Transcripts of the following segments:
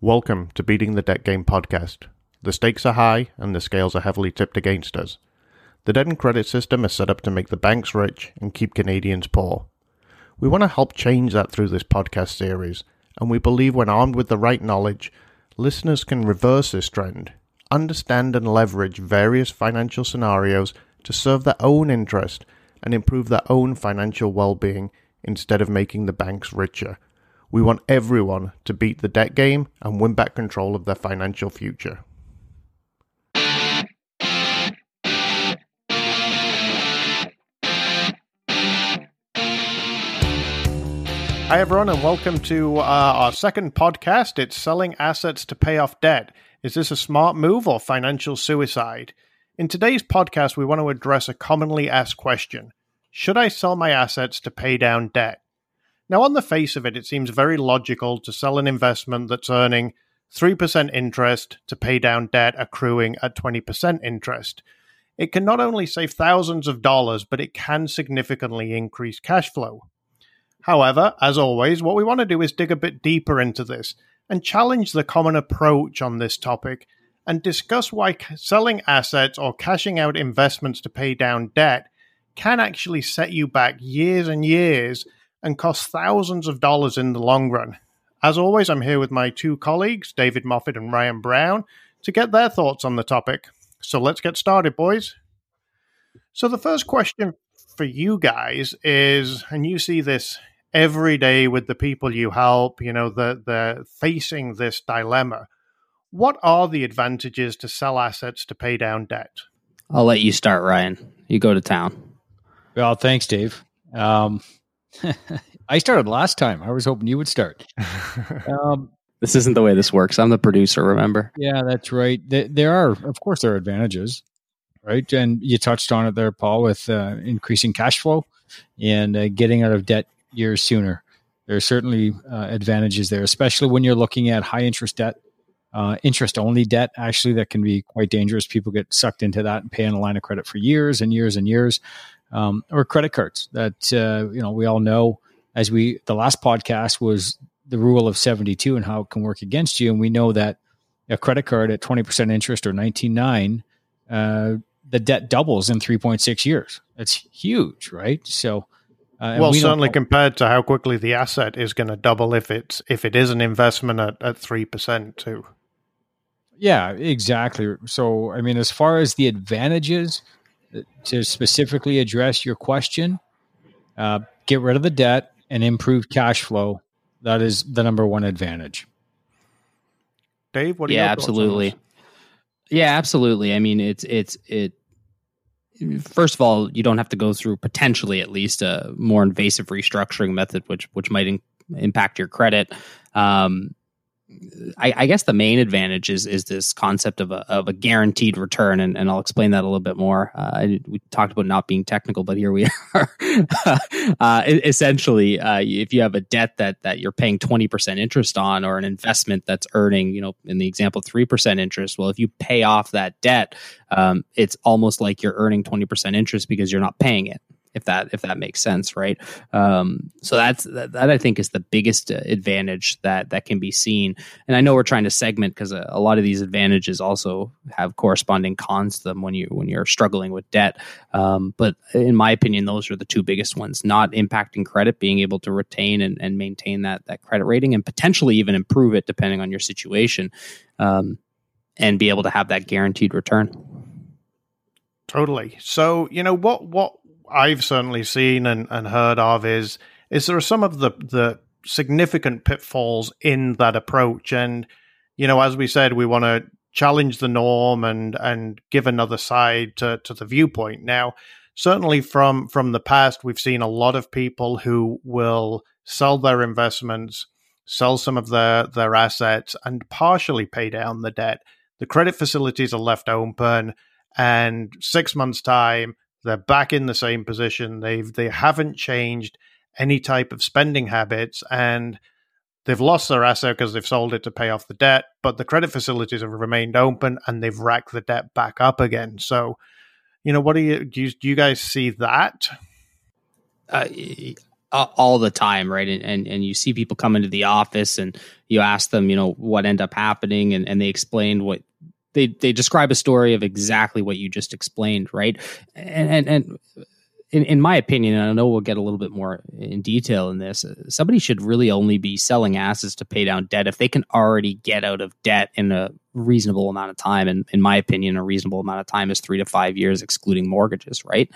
Welcome to Beating the Debt Game podcast. The stakes are high and the scales are heavily tipped against us. The debt and credit system is set up to make the banks rich and keep Canadians poor. We want to help change that through this podcast series, and we believe when armed with the right knowledge, listeners can reverse this trend, understand and leverage various financial scenarios to serve their own interest and improve their own financial well being instead of making the banks richer. We want everyone to beat the debt game and win back control of their financial future. Hi, everyone, and welcome to uh, our second podcast. It's Selling Assets to Pay Off Debt. Is this a smart move or financial suicide? In today's podcast, we want to address a commonly asked question Should I sell my assets to pay down debt? Now, on the face of it, it seems very logical to sell an investment that's earning 3% interest to pay down debt accruing at 20% interest. It can not only save thousands of dollars, but it can significantly increase cash flow. However, as always, what we want to do is dig a bit deeper into this and challenge the common approach on this topic and discuss why selling assets or cashing out investments to pay down debt can actually set you back years and years and cost thousands of dollars in the long run. As always, I'm here with my two colleagues, David Moffat and Ryan Brown, to get their thoughts on the topic. So let's get started, boys. So, the first question for you guys is, and you see this every day with the people you help, you know, that they're facing this dilemma. What are the advantages to sell assets to pay down debt? I'll let you start, Ryan. You go to town. Well, thanks, Dave. Um, I started last time. I was hoping you would start. Um, this isn't the way this works. I'm the producer, remember? Yeah, that's right. There are, of course, there are advantages, right? And you touched on it there, Paul, with uh, increasing cash flow and uh, getting out of debt years sooner. There are certainly uh, advantages there, especially when you're looking at high interest debt, uh, interest only debt. Actually, that can be quite dangerous. People get sucked into that and pay on a line of credit for years and years and years um, or credit cards that uh, you know we all know as we the last podcast was the rule of 72 and how it can work against you. And we know that a credit card at 20% interest or 19.9 uh, the debt doubles in 3.6 years. That's huge right? So uh, well we certainly compared to how quickly the asset is going to double if it's if it is an investment at, at 3% too. Yeah exactly. So i mean as far as the advantages to specifically address your question, uh, get rid of the debt and improve cash flow. That is the number one advantage. Dave, what? Do you think? Yeah, absolutely. Yeah, absolutely. I mean, it's it's it. First of all, you don't have to go through potentially at least a more invasive restructuring method, which which might in, impact your credit. Um, I, I, guess the main advantage is is this concept of a, of a guaranteed return, and, and I'll explain that a little bit more. Uh, we talked about not being technical, but here we are. uh, essentially, uh, if you have a debt that that you're paying twenty percent interest on, or an investment that's earning, you know, in the example, three percent interest, well, if you pay off that debt, um, it's almost like you're earning twenty percent interest because you're not paying it if that if that makes sense, right? Um, so that's that, that, I think is the biggest uh, advantage that that can be seen. And I know we're trying to segment because a, a, lot of these advantages also have corresponding cons to them when you when you're struggling with debt. Um, but in my opinion, those are the two biggest ones: not impacting credit, being able to retain and, and maintain that that credit rating, and potentially even improve it depending on your situation, um, and be able to have that guaranteed return. Totally. So, you know, what what I've certainly seen and, and heard of is is there are some of the the significant pitfalls in that approach. And you know as we said we want to challenge the norm and and give another side to, to the viewpoint. Now certainly from from the past we've seen a lot of people who will sell their investments sell some of their their assets and partially pay down the debt. The credit facilities are left open and 6 months time they're back in the same position. They've they haven't changed any type of spending habits, and they've lost their asset because they've sold it to pay off the debt. But the credit facilities have remained open, and they've racked the debt back up again. So, you know, what do you do? You, do you guys see that? Uh, all the time, right? And, and and you see people come into the office and you ask them, you know, what end up happening, and, and they explained what they they describe a story of exactly what you just explained, right? And and, and in, in my opinion, and I know we'll get a little bit more in detail in this, somebody should really only be selling assets to pay down debt if they can already get out of debt in a reasonable amount of time. And in my opinion, a reasonable amount of time is three to five years, excluding mortgages, right?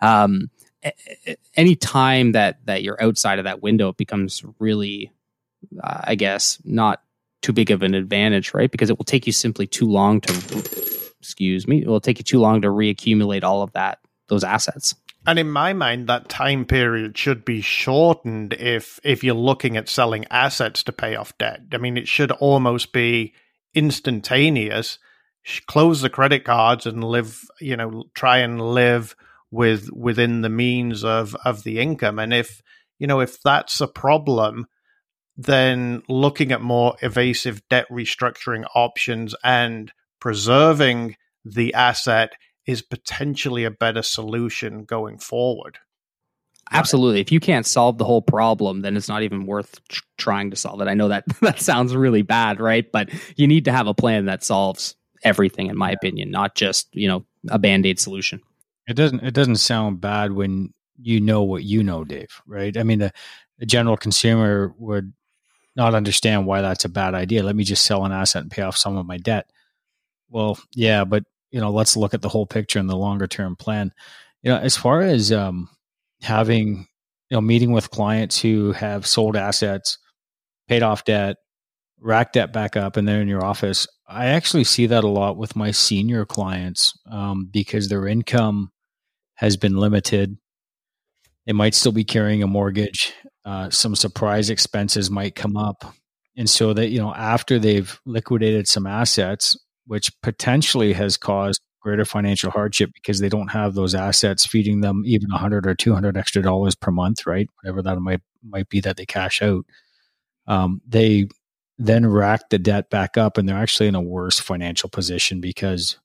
Um, any time that that you're outside of that window, it becomes really, uh, I guess, not too big of an advantage, right? Because it will take you simply too long to, excuse me, it will take you too long to reaccumulate all of that those assets. And in my mind, that time period should be shortened if if you're looking at selling assets to pay off debt. I mean, it should almost be instantaneous. Close the credit cards and live, you know, try and live with within the means of of the income. And if you know if that's a problem, then looking at more evasive debt restructuring options and preserving the asset is potentially a better solution going forward. Absolutely. If you can't solve the whole problem, then it's not even worth tr- trying to solve it. I know that that sounds really bad, right? But you need to have a plan that solves everything, in my yeah. opinion, not just you know a band aid solution. It doesn't. It doesn't sound bad when you know what you know, Dave. Right? I mean, the, the general consumer would not understand why that's a bad idea. Let me just sell an asset and pay off some of my debt. Well, yeah, but you know, let's look at the whole picture and the longer term plan. You know, as far as um, having, you know, meeting with clients who have sold assets, paid off debt, racked debt back up, and they're in your office, I actually see that a lot with my senior clients um, because their income has been limited. They might still be carrying a mortgage. Uh, some surprise expenses might come up. And so that, you know, after they've liquidated some assets, which potentially has caused greater financial hardship because they don't have those assets feeding them even 100 or 200 extra dollars per month right? Whatever that might might be that they cash out. Um, they then rack the debt back up and they're actually in a worse financial position because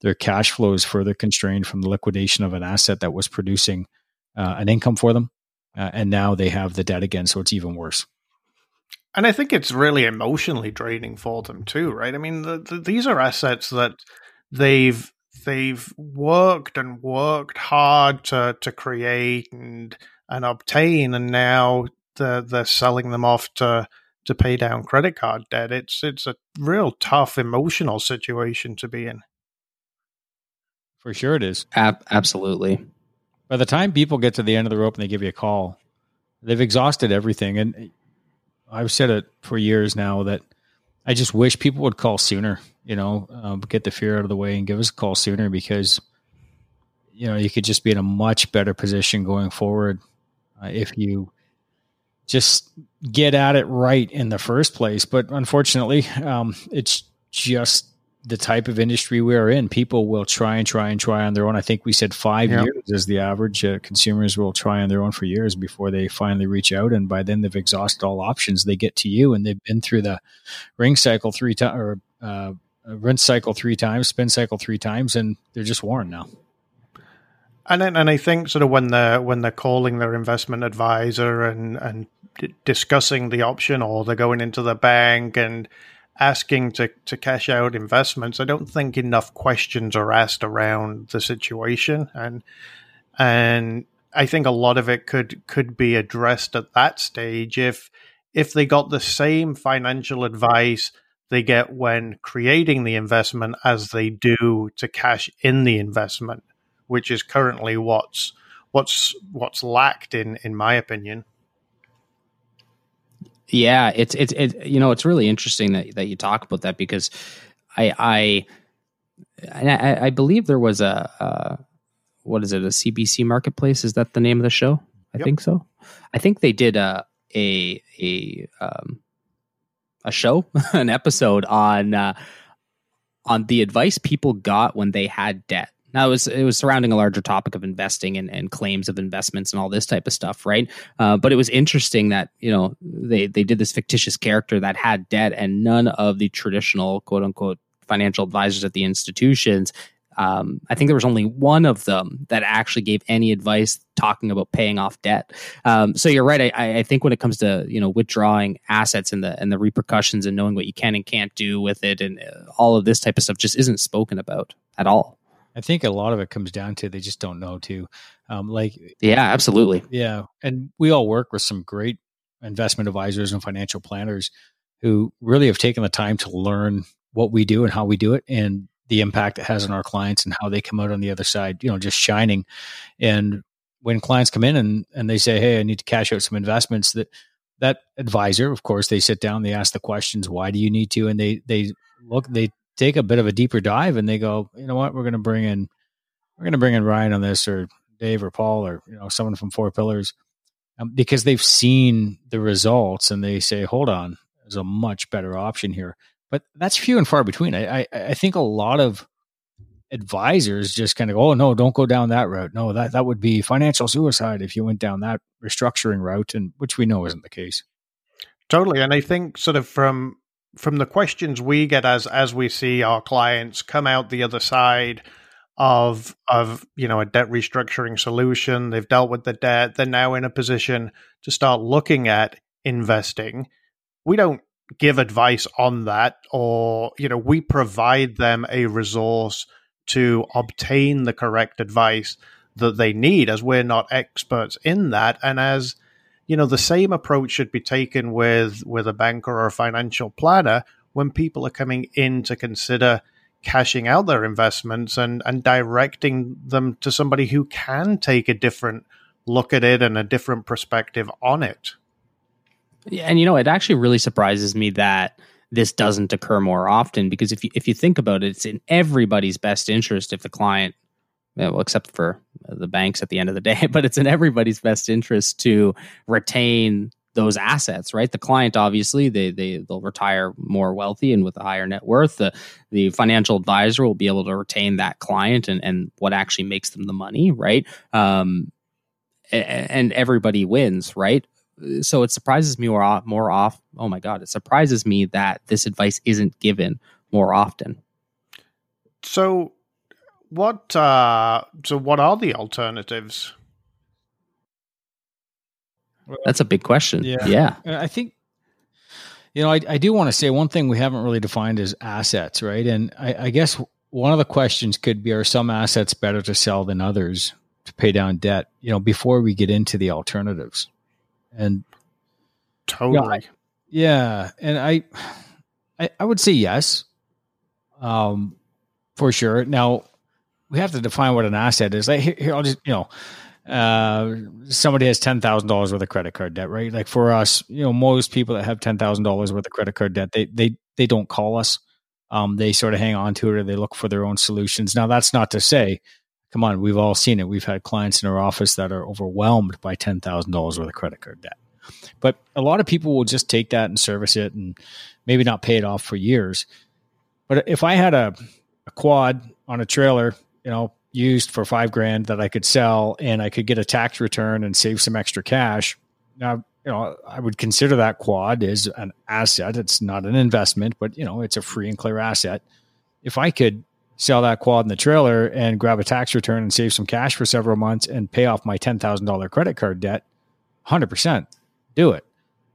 their cash flow is further constrained from the liquidation of an asset that was producing uh, an income for them uh, and now they have the debt again so it's even worse and I think it's really emotionally draining for them too, right? I mean, the, the, these are assets that they've they've worked and worked hard to to create and and obtain, and now they're, they're selling them off to to pay down credit card debt. It's it's a real tough emotional situation to be in. For sure, it is. Ab- absolutely. By the time people get to the end of the rope and they give you a call, they've exhausted everything, and I've said it for years now that I just wish people would call sooner. You know, um, get the fear out of the way and give us a call sooner because you know you could just be in a much better position going forward uh, if you just get at it right in the first place. But unfortunately, um, it's just the type of industry we are in. People will try and try and try on their own. I think we said five yep. years is the average. Uh, consumers will try on their own for years before they finally reach out, and by then they've exhausted all options. They get to you, and they've been through the ring cycle three times or uh, rinse cycle three times, spin cycle three times, and they're just worn now. And then, and I think sort of when they're when they're calling their investment advisor and and discussing the option, or they're going into the bank and asking to, to cash out investments, I don't think enough questions are asked around the situation, and and I think a lot of it could could be addressed at that stage if if they got the same financial advice they get when creating the investment as they do to cash in the investment, which is currently what's what's what's lacked in in my opinion. Yeah, it's it's it, you know it's really interesting that that you talk about that because I I I, I believe there was a, a, what is it a CBC Marketplace is that the name of the show? I yep. think so. I think they did a a a um, a show an episode on uh, on the advice people got when they had debt now it was it was surrounding a larger topic of investing and, and claims of investments and all this type of stuff, right? Uh, but it was interesting that you know they they did this fictitious character that had debt, and none of the traditional quote unquote financial advisors at the institutions Um, I think there was only one of them that actually gave any advice talking about paying off debt. Um, so you're right. I, I, think when it comes to you know withdrawing assets and the and the repercussions and knowing what you can and can't do with it and all of this type of stuff just isn't spoken about at all. I think a lot of it comes down to they just don't know too. Um, like yeah, absolutely. Yeah, and we all work with some great investment advisors and financial planners who really have taken the time to learn what we do and how we do it and the impact it has on our clients and how they come out on the other side, you know, just shining. And when clients come in and, and they say, Hey, I need to cash out some investments that that advisor, of course, they sit down, they ask the questions, why do you need to? And they, they look, they take a bit of a deeper dive and they go, you know what, we're going to bring in, we're going to bring in Ryan on this or Dave or Paul or, you know, someone from four pillars um, because they've seen the results and they say, hold on, there's a much better option here but that's few and far between. I, I, I think a lot of advisors just kind of go, oh no, don't go down that route. No, that that would be financial suicide if you went down that restructuring route, and which we know isn't the case. Totally, and I think sort of from from the questions we get as as we see our clients come out the other side of of you know a debt restructuring solution, they've dealt with the debt, they're now in a position to start looking at investing. We don't give advice on that or you know we provide them a resource to obtain the correct advice that they need as we're not experts in that and as you know the same approach should be taken with with a banker or a financial planner when people are coming in to consider cashing out their investments and and directing them to somebody who can take a different look at it and a different perspective on it. Yeah, and you know, it actually really surprises me that this doesn't occur more often because if you if you think about it, it's in everybody's best interest if the client, well, except for the banks at the end of the day, but it's in everybody's best interest to retain those assets, right? The client obviously they they they'll retire more wealthy and with a higher net worth. The the financial advisor will be able to retain that client and and what actually makes them the money, right? Um, and everybody wins, right? so it surprises me more off, more off. Oh my god, it surprises me that this advice isn't given more often. So, what? Uh, so, what are the alternatives? That's a big question. Yeah, yeah. I think you know I, I do want to say one thing we haven't really defined is assets, right? And I, I guess one of the questions could be: Are some assets better to sell than others to pay down debt? You know, before we get into the alternatives and totally, yeah, and I, I, I would say yes, um, for sure. Now we have to define what an asset is. Like here, here I'll just you know. Uh, somebody has ten thousand dollars worth of credit card debt, right? Like for us, you know, most people that have ten thousand dollars worth of credit card debt, they they they don't call us. Um, they sort of hang on to it or they look for their own solutions. Now, that's not to say come on, we've all seen it. We've had clients in our office that are overwhelmed by ten thousand dollars worth of credit card debt. But a lot of people will just take that and service it and maybe not pay it off for years. But if I had a, a quad on a trailer, you know, used for five grand that I could sell and I could get a tax return and save some extra cash. Now, you know, I would consider that quad as an asset. It's not an investment, but you know, it's a free and clear asset. If I could sell that quad in the trailer and grab a tax return and save some cash for several months and pay off my $10,000 credit card debt, 100% do it.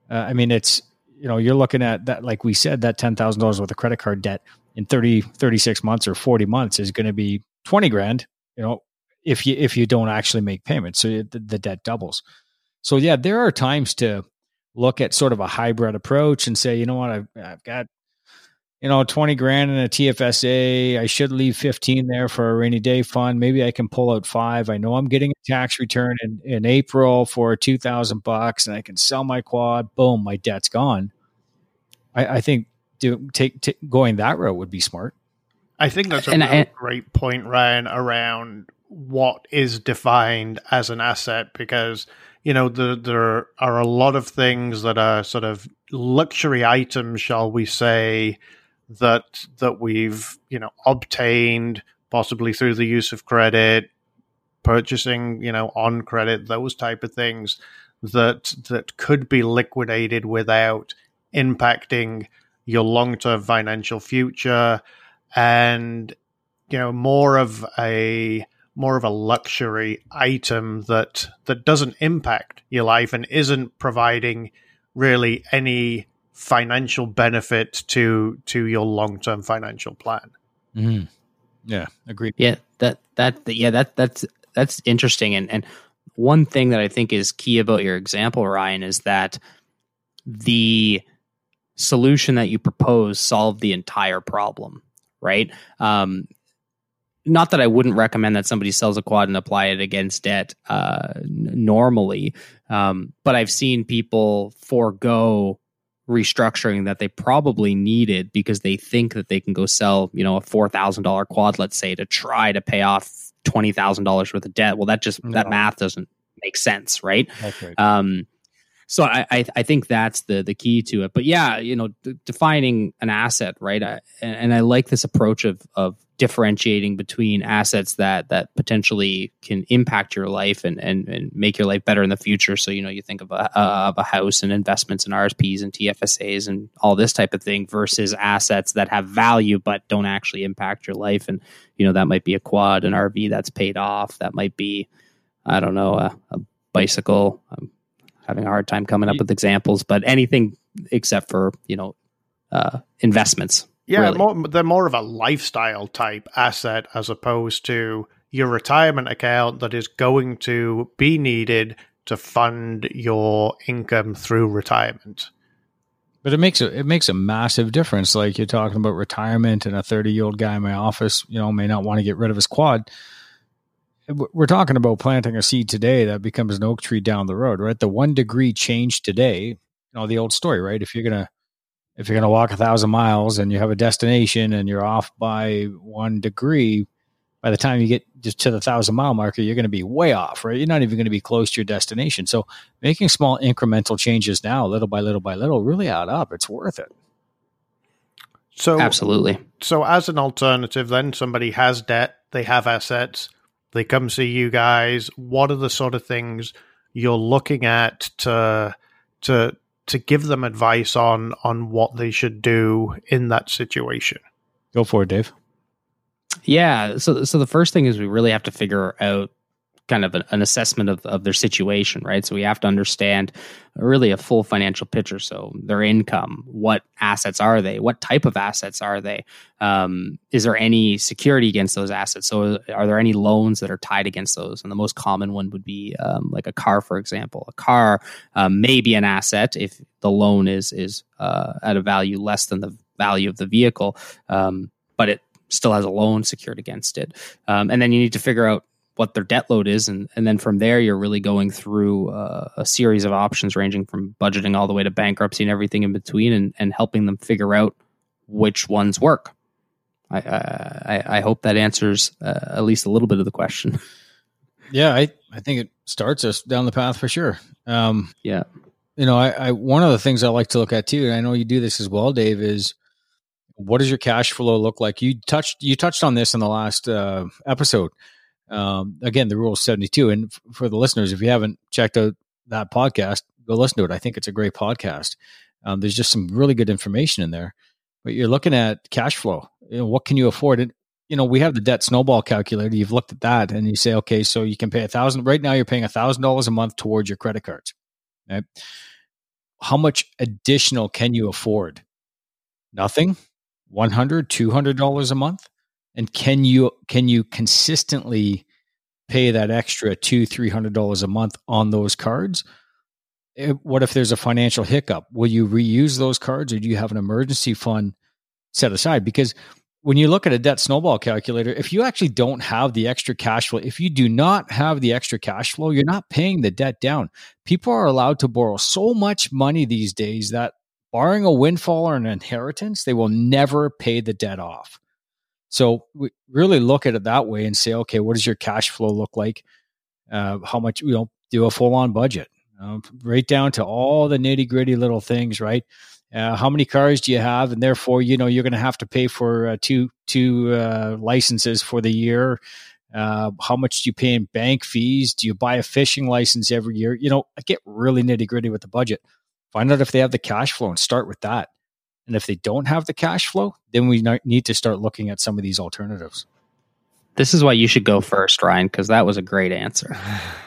Uh, I mean, it's, you know, you're looking at that, like we said, that $10,000 worth of credit card debt in 30, 36 months or 40 months is going to be 20 grand, you know, if you, if you don't actually make payments. So the, the debt doubles. So yeah, there are times to look at sort of a hybrid approach and say, you know what, I've, I've got you know, 20 grand in a TFSA. I should leave 15 there for a rainy day fund. Maybe I can pull out five. I know I'm getting a tax return in, in April for 2000 bucks and I can sell my quad. Boom, my debt's gone. I, I think do, take, take, going that route would be smart. I think that's a and, and, great point, Ryan, around what is defined as an asset because you know the, there are a lot of things that are sort of luxury items, shall we say, that that we've you know obtained possibly through the use of credit purchasing you know on credit those type of things that that could be liquidated without impacting your long-term financial future and you know more of a more of a luxury item that that doesn't impact your life and isn't providing really any financial benefit to to your long term financial plan. Mm-hmm. Yeah, agreed. Yeah, that that yeah that that's that's interesting. And and one thing that I think is key about your example, Ryan, is that the solution that you propose solved the entire problem, right? Um, not that I wouldn't recommend that somebody sells a quad and apply it against debt uh, normally, um, but I've seen people forego restructuring that they probably needed because they think that they can go sell, you know, a four thousand dollar quad, let's say, to try to pay off twenty thousand dollars worth of debt. Well, that just no. that math doesn't make sense, right? right. Um, so I, I, I think that's the the key to it. But yeah, you know, d- defining an asset, right? I, and, and I like this approach of of differentiating between assets that that potentially can impact your life and and, and make your life better in the future. So you know, you think of a of a house and investments and RSPs and TFSAs and all this type of thing versus assets that have value but don't actually impact your life. And you know, that might be a quad, an RV that's paid off. That might be, I don't know, a, a bicycle. I'm having a hard time coming up with examples, but anything except for you know uh, investments. Yeah, really. more, they're more of a lifestyle type asset as opposed to your retirement account that is going to be needed to fund your income through retirement. But it makes a it makes a massive difference. Like you're talking about retirement, and a 30 year old guy in my office, you know, may not want to get rid of his quad we're talking about planting a seed today that becomes an oak tree down the road, right? The one degree change today, you know, the old story, right? If you're gonna if you're gonna walk a thousand miles and you have a destination and you're off by one degree, by the time you get just to the thousand mile marker, you're going to be way off, right? You're not even going to be close to your destination. So making small incremental changes now, little by little by little, really add up. It's worth it. So absolutely. So as an alternative, then somebody has debt, they have assets they come see you guys. What are the sort of things you're looking at to to to give them advice on on what they should do in that situation? Go for it, Dave. Yeah. So so the first thing is we really have to figure out kind of an, assessment of, of their situation, right? So we have to understand really a full financial picture. So their income, what assets are they? What type of assets are they? Um, is there any security against those assets? So are there any loans that are tied against those? And the most common one would be um, like a car, for example. A car um, may be an asset if the loan is is uh, at a value less than the value of the vehicle, um, but it still has a loan secured against it. Um, and then you need to figure out what their debt load is, and and then from there you're really going through uh, a series of options ranging from budgeting all the way to bankruptcy and everything in between, and and helping them figure out which ones work. I I, I hope that answers uh, at least a little bit of the question. Yeah, I I think it starts us down the path for sure. Um, yeah, you know, I, I one of the things I like to look at too, and I know you do this as well, Dave, is what does your cash flow look like? You touched you touched on this in the last uh, episode um, again, the rule is 72. And f- for the listeners, if you haven't checked out that podcast, go listen to it. I think it's a great podcast. Um, there's just some really good information in there. But you're looking at cash flow. You know, what can you afford? And you know, we have the debt snowball calculator. You've looked at that, and you say, okay, so you can pay a thousand. Right now, you're paying a thousand dollars a month towards your credit cards. Right? How much additional can you afford? Nothing. 100 200 dollars a month and can you can you consistently pay that extra two three hundred dollars a month on those cards? Eh, what if there's a financial hiccup? Will you reuse those cards or do you have an emergency fund set aside? Because when you look at a debt snowball calculator if you actually don't have the extra cash flow if you do not have the extra cash flow you're not paying the debt down. People are allowed to borrow so much money these days that barring a windfall or an inheritance they will never pay the debt off so we really look at it that way and say, okay, what does your cash flow look like? Uh, how much you know do a full on budget, uh, right down to all the nitty gritty little things, right? Uh, how many cars do you have, and therefore you know you're going to have to pay for uh, two two uh, licenses for the year. Uh, how much do you pay in bank fees? Do you buy a fishing license every year? You know, I get really nitty gritty with the budget. Find out if they have the cash flow and start with that. And if they don't have the cash flow, then we need to start looking at some of these alternatives. This is why you should go first, Ryan, because that was a great answer.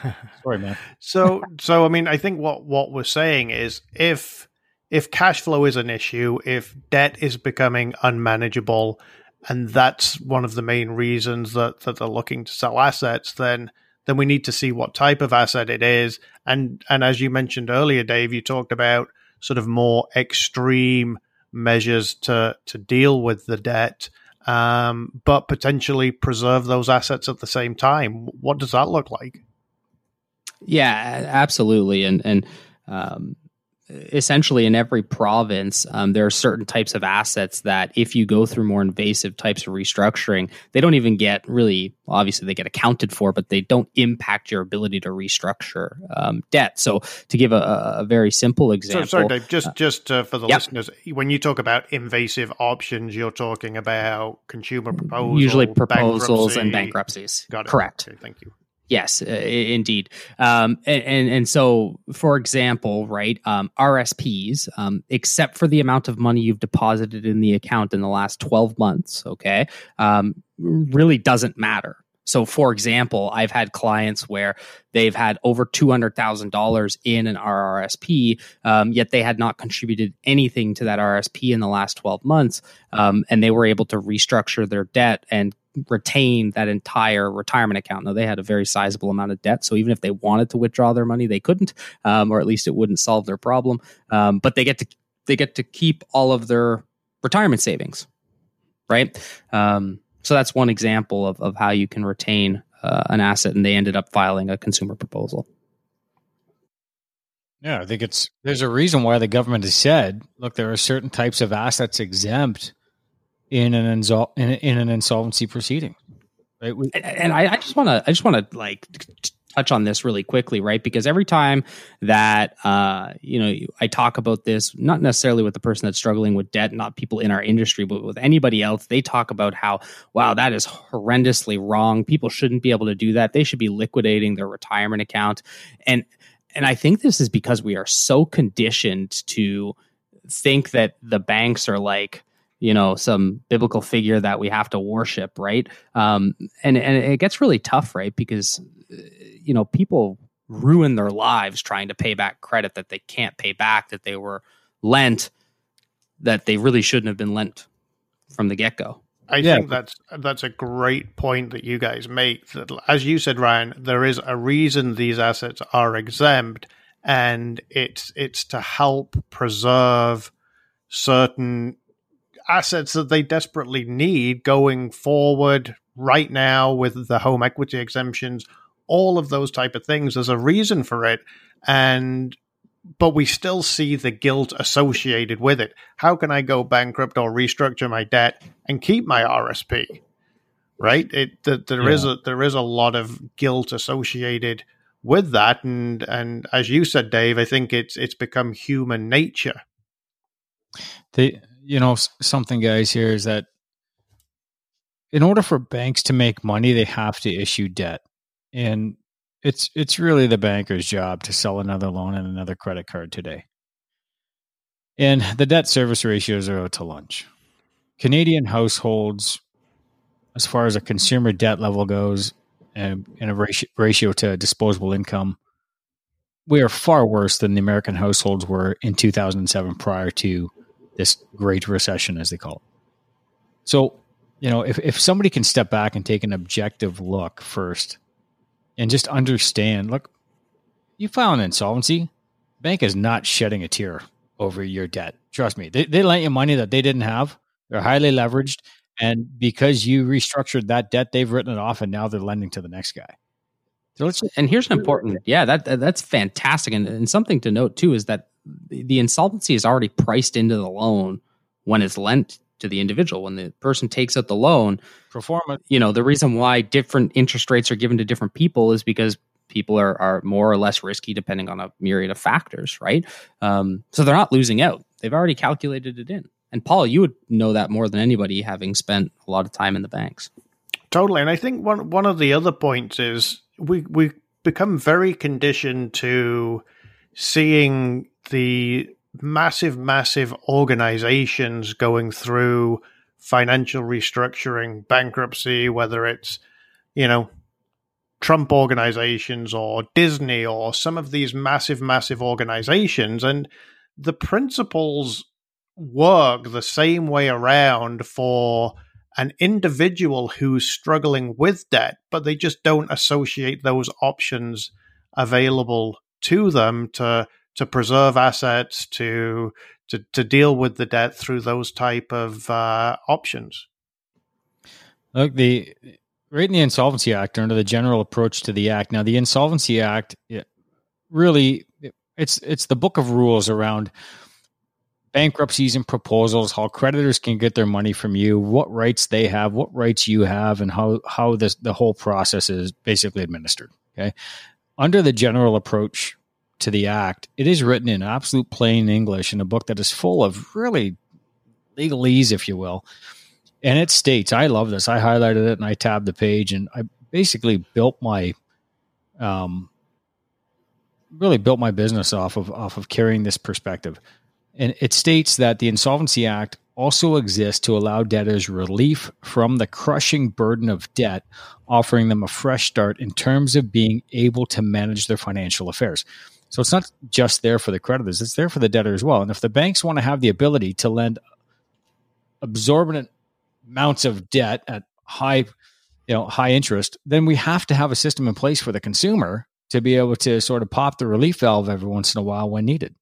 Sorry, man. so, so I mean, I think what what we're saying is if if cash flow is an issue, if debt is becoming unmanageable, and that's one of the main reasons that, that they're looking to sell assets, then then we need to see what type of asset it is. And and as you mentioned earlier, Dave, you talked about sort of more extreme measures to to deal with the debt, um, but potentially preserve those assets at the same time. What does that look like? Yeah, absolutely, and and um, essentially in every province, um, there are certain types of assets that if you go through more invasive types of restructuring, they don't even get really, obviously, they get accounted for, but they don't impact your ability to restructure um, debt. So, to give a, a very simple example. So, sorry, Dave, just, uh, just uh, for the yep. listeners, when you talk about invasive options, you're talking about consumer proposals, usually proposals and bankruptcies. Got it. Correct. Okay, thank you. Yes, uh, indeed. Um, and, and, and so, for example, right, um, RSPs, um, except for the amount of money you've deposited in the account in the last twelve months, okay, um, really doesn't matter. So, for example, I've had clients where they've had over two hundred thousand dollars in an RRSP, um, yet they had not contributed anything to that RSP in the last twelve months, um, and they were able to restructure their debt and retain that entire retirement account. Now they had a very sizable amount of debt, so even if they wanted to withdraw their money, they couldn't, um, or at least it wouldn't solve their problem. Um, but they get to they get to keep all of their retirement savings, right? Um, so that's one example of of how you can retain uh, an asset, and they ended up filing a consumer proposal. Yeah, I think it's there's a reason why the government has said, look, there are certain types of assets exempt in an insol- in, in an insolvency proceeding. Right? We- and I, I just want to I just want to like touch on this really quickly, right? Because every time that uh, you know I talk about this, not necessarily with the person that's struggling with debt, not people in our industry, but with anybody else, they talk about how wow that is horrendously wrong. People shouldn't be able to do that. They should be liquidating their retirement account, and and I think this is because we are so conditioned to think that the banks are like you know some biblical figure that we have to worship right um, and and it gets really tough right because uh, you know people ruin their lives trying to pay back credit that they can't pay back that they were lent that they really shouldn't have been lent from the get-go I yeah. think that's that's a great point that you guys make. That, as you said, Ryan, there is a reason these assets are exempt, and it's it's to help preserve certain assets that they desperately need going forward right now with the home equity exemptions, all of those type of things. There's a reason for it. And but we still see the guilt associated with it. How can I go bankrupt or restructure my debt and keep my RSP? Right? It the, there yeah. is a there is a lot of guilt associated with that, and and as you said, Dave, I think it's it's become human nature. The you know something guys here is that in order for banks to make money they have to issue debt. And it's it's really the banker's job to sell another loan and another credit card today. And the debt service ratios are out to lunch. Canadian households as far as a consumer debt level goes and, and a ratio, ratio to disposable income we are far worse than the american households were in 2007 prior to this great recession, as they call it. So, you know, if, if somebody can step back and take an objective look first and just understand, look, you file an insolvency, bank is not shedding a tear over your debt. Trust me, they, they lent you money that they didn't have. They're highly leveraged. And because you restructured that debt, they've written it off and now they're lending to the next guy. So let's and here's an important, yeah, that that's fantastic, and, and something to note too is that the insolvency is already priced into the loan when it's lent to the individual. When the person takes out the loan, performance. You know, the reason why different interest rates are given to different people is because people are, are more or less risky depending on a myriad of factors, right? Um, so they're not losing out. They've already calculated it in. And Paul, you would know that more than anybody, having spent a lot of time in the banks. Totally, and I think one one of the other points is we we become very conditioned to seeing the massive, massive organizations going through financial restructuring, bankruptcy, whether it's you know, Trump organizations or Disney or some of these massive, massive organizations. And the principles work the same way around for an individual who's struggling with debt, but they just don't associate those options available to them to to preserve assets to to to deal with the debt through those type of uh, options. Look, the right in the Insolvency Act under the general approach to the act. Now, the Insolvency Act it really it's it's the book of rules around bankruptcies and proposals, how creditors can get their money from you, what rights they have, what rights you have, and how how this the whole process is basically administered. Okay, under the general approach to the act, it is written in absolute plain English in a book that is full of really legalese, if you will. And it states, I love this. I highlighted it and I tabbed the page and I basically built my um really built my business off of off of carrying this perspective. And it states that the Insolvency Act also exists to allow debtors relief from the crushing burden of debt, offering them a fresh start in terms of being able to manage their financial affairs. So it's not just there for the creditors, it's there for the debtor as well. And if the banks want to have the ability to lend absorbent amounts of debt at high you know high interest, then we have to have a system in place for the consumer to be able to sort of pop the relief valve every once in a while when needed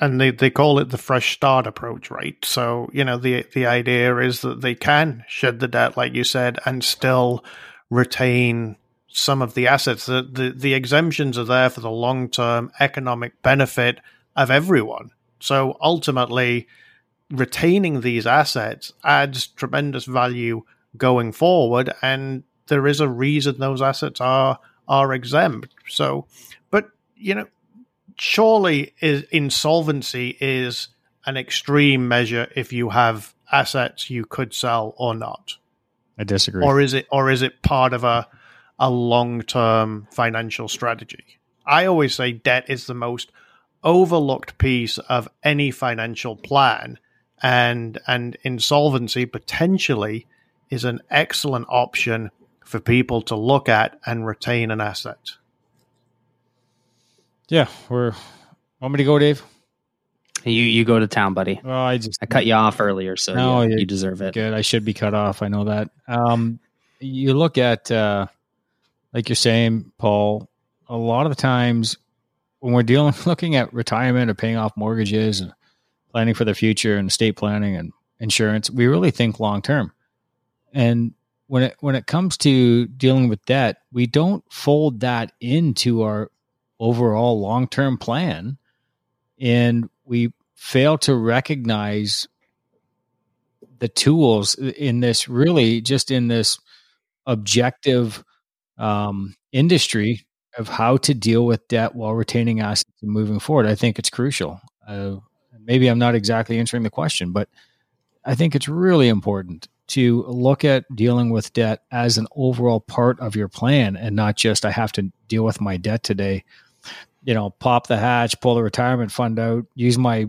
and they, they call it the fresh start approach, right? So, you know, the the idea is that they can shed the debt, like you said, and still retain some of the assets. The the, the exemptions are there for the long term economic benefit of everyone. So ultimately, retaining these assets adds tremendous value going forward, and there is a reason those assets are are exempt. So, but you know, surely is insolvency is an extreme measure if you have assets you could sell or not. I disagree. Or is it or is it part of a a long-term financial strategy? I always say debt is the most overlooked piece of any financial plan and and insolvency potentially is an excellent option for people to look at and retain an asset. Yeah, we're. Want me to go, Dave? You you go to town, buddy. Well, I just I cut you off earlier, so no, yeah, you deserve it. Good. I should be cut off. I know that. Um, you look at uh, like you're saying, Paul. A lot of the times when we're dealing, looking at retirement or paying off mortgages and planning for the future and estate planning and insurance, we really think long term. And when it when it comes to dealing with debt, we don't fold that into our overall long term plan. And we fail to recognize the tools in this really just in this objective um, industry of how to deal with debt while retaining assets and moving forward. I think it's crucial. Uh, maybe I'm not exactly answering the question, but I think it's really important to look at dealing with debt as an overall part of your plan and not just I have to deal with my debt today you know, pop the hatch, pull the retirement fund out, use my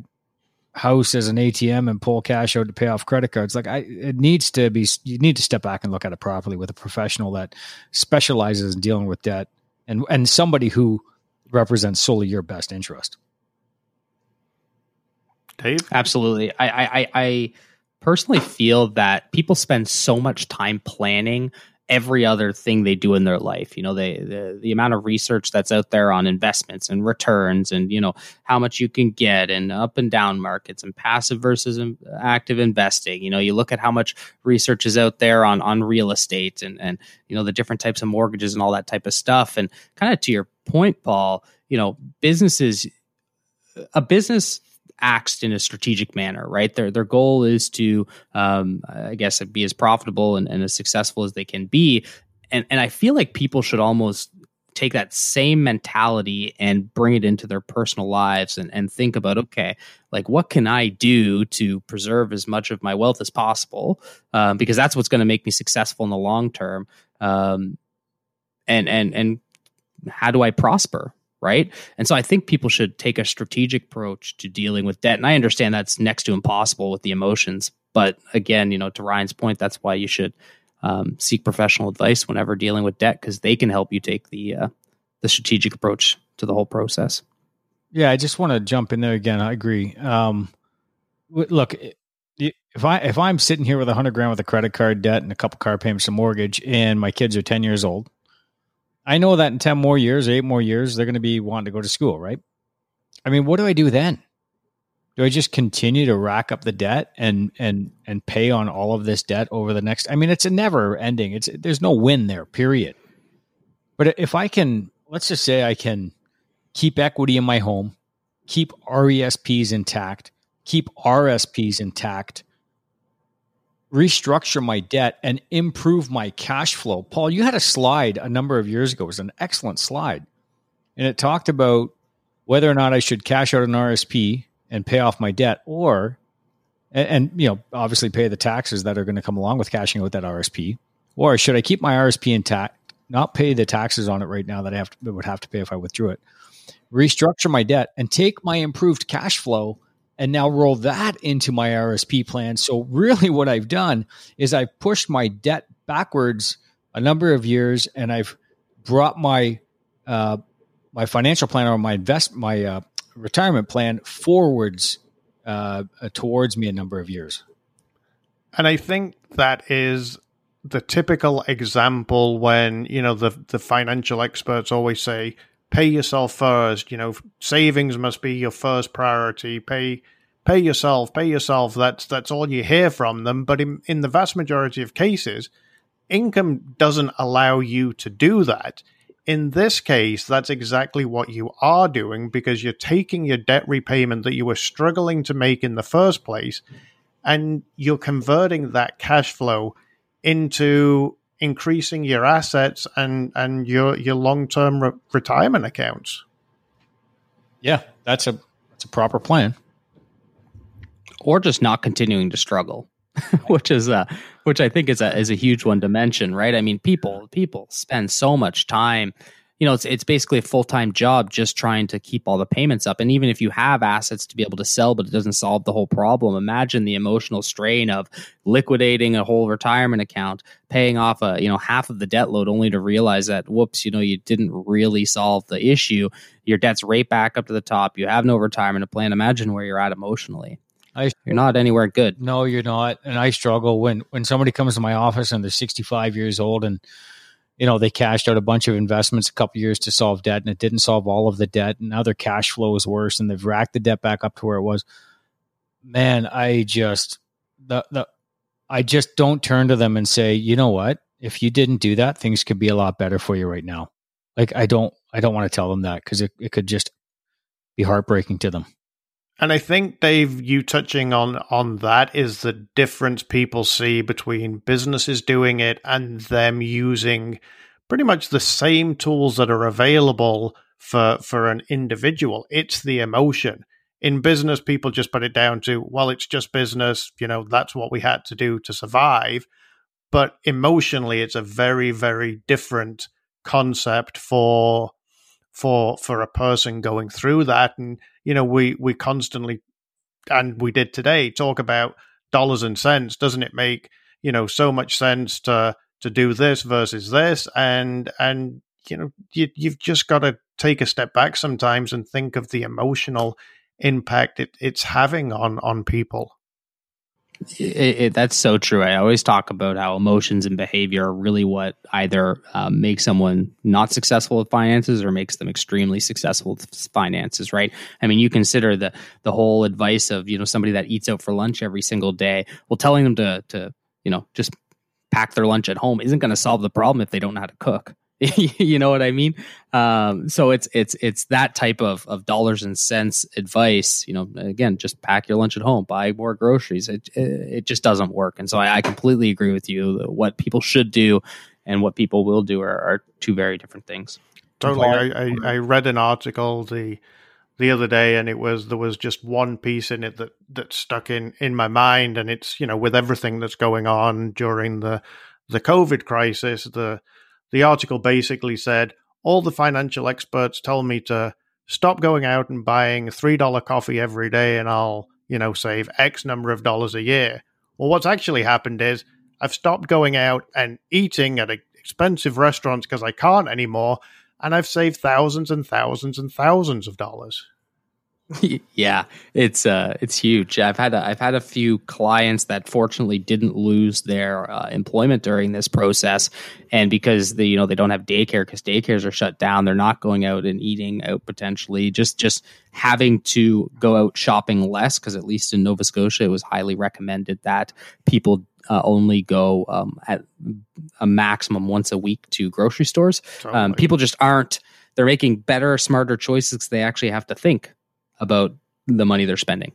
house as an ATM and pull cash out to pay off credit cards. Like I, it needs to be, you need to step back and look at it properly with a professional that specializes in dealing with debt and, and somebody who represents solely your best interest. Dave? Absolutely. I, I, I personally feel that people spend so much time planning every other thing they do in their life. You know, they, the the amount of research that's out there on investments and returns, and you know how much you can get, and up and down markets, and passive versus active investing. You know, you look at how much research is out there on on real estate, and and you know the different types of mortgages and all that type of stuff. And kind of to your point, Paul, you know, businesses, a business acts in a strategic manner, right? Their their goal is to, um, I guess, be as profitable and, and as successful as they can be. And and I feel like people should almost take that same mentality and bring it into their personal lives and, and think about okay like what can i do to preserve as much of my wealth as possible um, because that's what's going to make me successful in the long term um, and and and how do i prosper right? And so I think people should take a strategic approach to dealing with debt. And I understand that's next to impossible with the emotions, but again, you know, to Ryan's point, that's why you should um, seek professional advice whenever dealing with debt because they can help you take the uh, the strategic approach to the whole process. Yeah, I just want to jump in there again. I agree. Um, look, if I if I'm sitting here with a hundred grand with a credit card debt and a couple car payments and mortgage, and my kids are ten years old, I know that in ten more years, eight more years, they're going to be wanting to go to school, right? I mean, what do I do then? Do I just continue to rack up the debt and and and pay on all of this debt over the next? I mean, it's a never ending. It's there's no win there. Period. But if I can, let's just say I can keep equity in my home, keep RESPs intact, keep RSPs intact, restructure my debt, and improve my cash flow. Paul, you had a slide a number of years ago. It was an excellent slide. And it talked about whether or not I should cash out an RSP and pay off my debt or and, and you know obviously pay the taxes that are going to come along with cashing out that RSP or should I keep my RSP intact not pay the taxes on it right now that I have to, would have to pay if I withdrew it restructure my debt and take my improved cash flow and now roll that into my RSP plan. So really what I've done is I've pushed my debt backwards a number of years and I've brought my uh, my financial plan or my invest my uh, retirement plan forwards uh, towards me a number of years. And I think that is the typical example when you know the the financial experts always say pay yourself first. You know, savings must be your first priority. Pay pay yourself, pay yourself. That's that's all you hear from them. But in, in the vast majority of cases, income doesn't allow you to do that. In this case, that's exactly what you are doing because you're taking your debt repayment that you were struggling to make in the first place and you're converting that cash flow into increasing your assets and and your your long term re- retirement accounts. Yeah, that's a that's a proper plan. Or just not continuing to struggle, which is a which I think is a is a huge one to mention, right? I mean, people people spend so much time you know, it's it's basically a full time job just trying to keep all the payments up. And even if you have assets to be able to sell, but it doesn't solve the whole problem, imagine the emotional strain of liquidating a whole retirement account, paying off a you know half of the debt load, only to realize that whoops, you know, you didn't really solve the issue. Your debt's right back up to the top. You have no retirement plan. Imagine where you're at emotionally. I, you're not anywhere good. No, you're not. And I struggle when when somebody comes to my office and they're 65 years old and you know, they cashed out a bunch of investments a couple years to solve debt and it didn't solve all of the debt. And now their cash flow is worse and they've racked the debt back up to where it was. Man, I just, the, the, I just don't turn to them and say, you know what? If you didn't do that, things could be a lot better for you right now. Like I don't, I don't want to tell them that because it, it could just be heartbreaking to them. And I think Dave, you touching on on that is the difference people see between businesses doing it and them using pretty much the same tools that are available for for an individual. It's the emotion. In business, people just put it down to, well, it's just business, you know, that's what we had to do to survive. But emotionally, it's a very, very different concept for for for a person going through that. And you know we we constantly and we did today talk about dollars and cents. Doesn't it make you know so much sense to to do this versus this? And and you know you, you've just got to take a step back sometimes and think of the emotional impact it, it's having on on people it, it, that's so true. I always talk about how emotions and behavior are really what either um, make someone not successful with finances or makes them extremely successful with finances. Right? I mean, you consider the the whole advice of you know somebody that eats out for lunch every single day. Well, telling them to to you know just pack their lunch at home isn't going to solve the problem if they don't know how to cook. you know what I mean? Um, so it's it's it's that type of of dollars and cents advice. You know, again, just pack your lunch at home, buy more groceries. It it just doesn't work. And so I, I completely agree with you. What people should do and what people will do are, are two very different things. Totally. I, I, I read an article the the other day and it was there was just one piece in it that that stuck in in my mind and it's you know with everything that's going on during the the covid crisis the the article basically said all the financial experts tell me to stop going out and buying $3 coffee every day and I'll, you know, save X number of dollars a year. Well, what's actually happened is I've stopped going out and eating at expensive restaurants because I can't anymore. And I've saved thousands and thousands and thousands of dollars. yeah, it's uh, it's huge. I've had a, I've had a few clients that fortunately didn't lose their uh, employment during this process, and because they you know they don't have daycare because daycares are shut down, they're not going out and eating out potentially. Just just having to go out shopping less because at least in Nova Scotia, it was highly recommended that people uh, only go um, at a maximum once a week to grocery stores. Um. Um, people just aren't. They're making better, smarter choices. They actually have to think about the money they're spending.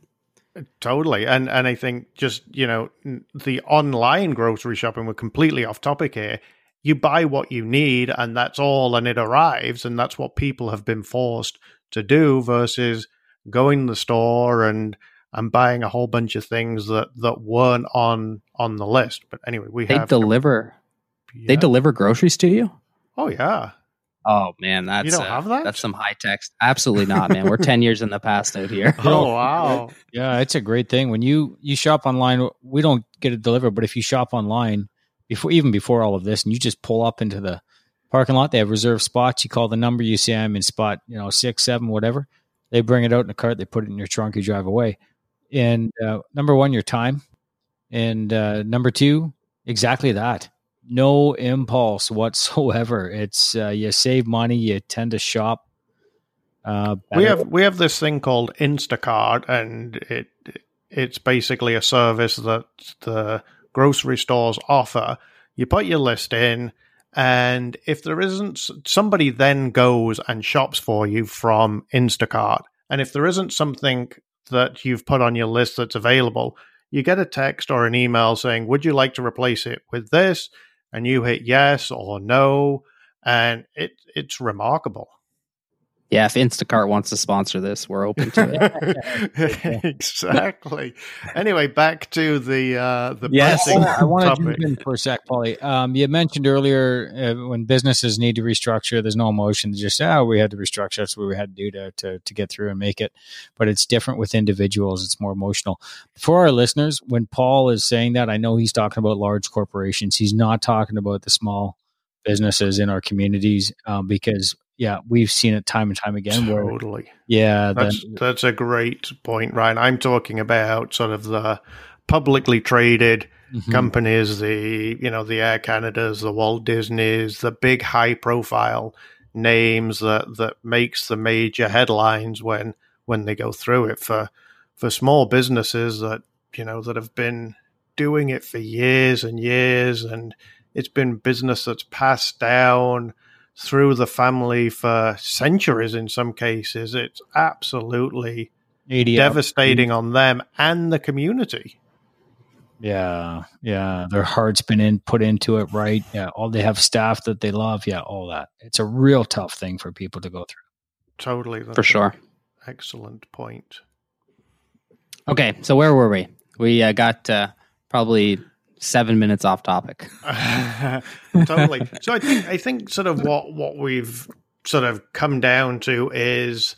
Totally, and and I think just you know the online grocery shopping. We're completely off topic here. You buy what you need, and that's all, and it arrives, and that's what people have been forced to do versus going to the store and and buying a whole bunch of things that that weren't on on the list. But anyway, we they have deliver. Yeah. They deliver groceries to you. Oh yeah, Oh man, that's you don't uh, have that. That's some high text. Absolutely not, man. We're ten years in the past out here. Oh wow. yeah, it's a great thing when you you shop online. We don't get it delivered, but if you shop online before even before all of this, and you just pull up into the parking lot, they have reserved spots. You call the number, you say I'm in spot, you know, six, seven, whatever. They bring it out in a cart, they put it in your trunk, you drive away. And uh, number one, your time, and uh, number two, exactly that no impulse whatsoever. It's uh, you save money, you tend to shop. Uh, we have we have this thing called Instacart, and it it's basically a service that the grocery stores offer. You put your list in, and if there isn't somebody, then goes and shops for you from Instacart. And if there isn't something that you've put on your list that's available, you get a text or an email saying, "Would you like to replace it with this?" And you hit yes or no, and it it's remarkable. Yeah, if Instacart wants to sponsor this, we're open to it. exactly. Anyway, back to the uh, the yes. I want to jump in for a sec, Paulie. Um, you mentioned earlier uh, when businesses need to restructure, there's no emotion. They just oh, we had to restructure. That's what we had to do to, to to get through and make it. But it's different with individuals. It's more emotional. For our listeners, when Paul is saying that, I know he's talking about large corporations. He's not talking about the small businesses in our communities um, because yeah, we've seen it time and time again. Totally. Where, yeah, that's the, that's a great point, Ryan. I'm talking about sort of the publicly traded mm-hmm. companies, the you know the Air Canadas, the Walt Disneys, the big high profile names that that makes the major headlines when when they go through it for for small businesses that you know that have been doing it for years and years and it's been business that's passed down through the family for centuries in some cases. It's absolutely devastating on them and the community. Yeah, yeah. Their heart's been in put into it, right? Yeah. All they have staff that they love. Yeah, all that. It's a real tough thing for people to go through. Totally. For sure. Excellent point. Okay, so where were we? We uh, got uh, probably seven minutes off topic. totally. So I think I think sort of what what we've sort of come down to is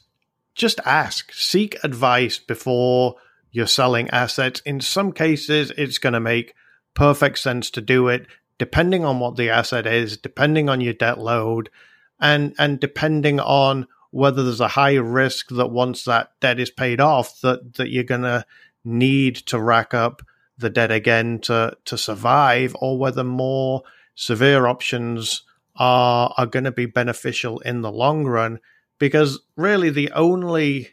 just ask, seek advice before you're selling assets. In some cases, it's going to make perfect sense to do it, depending on what the asset is, depending on your debt load, and and depending on whether there's a high risk that once that debt is paid off, that that you're going to need to rack up the dead again to to survive, or whether more severe options are are going to be beneficial in the long run. Because really, the only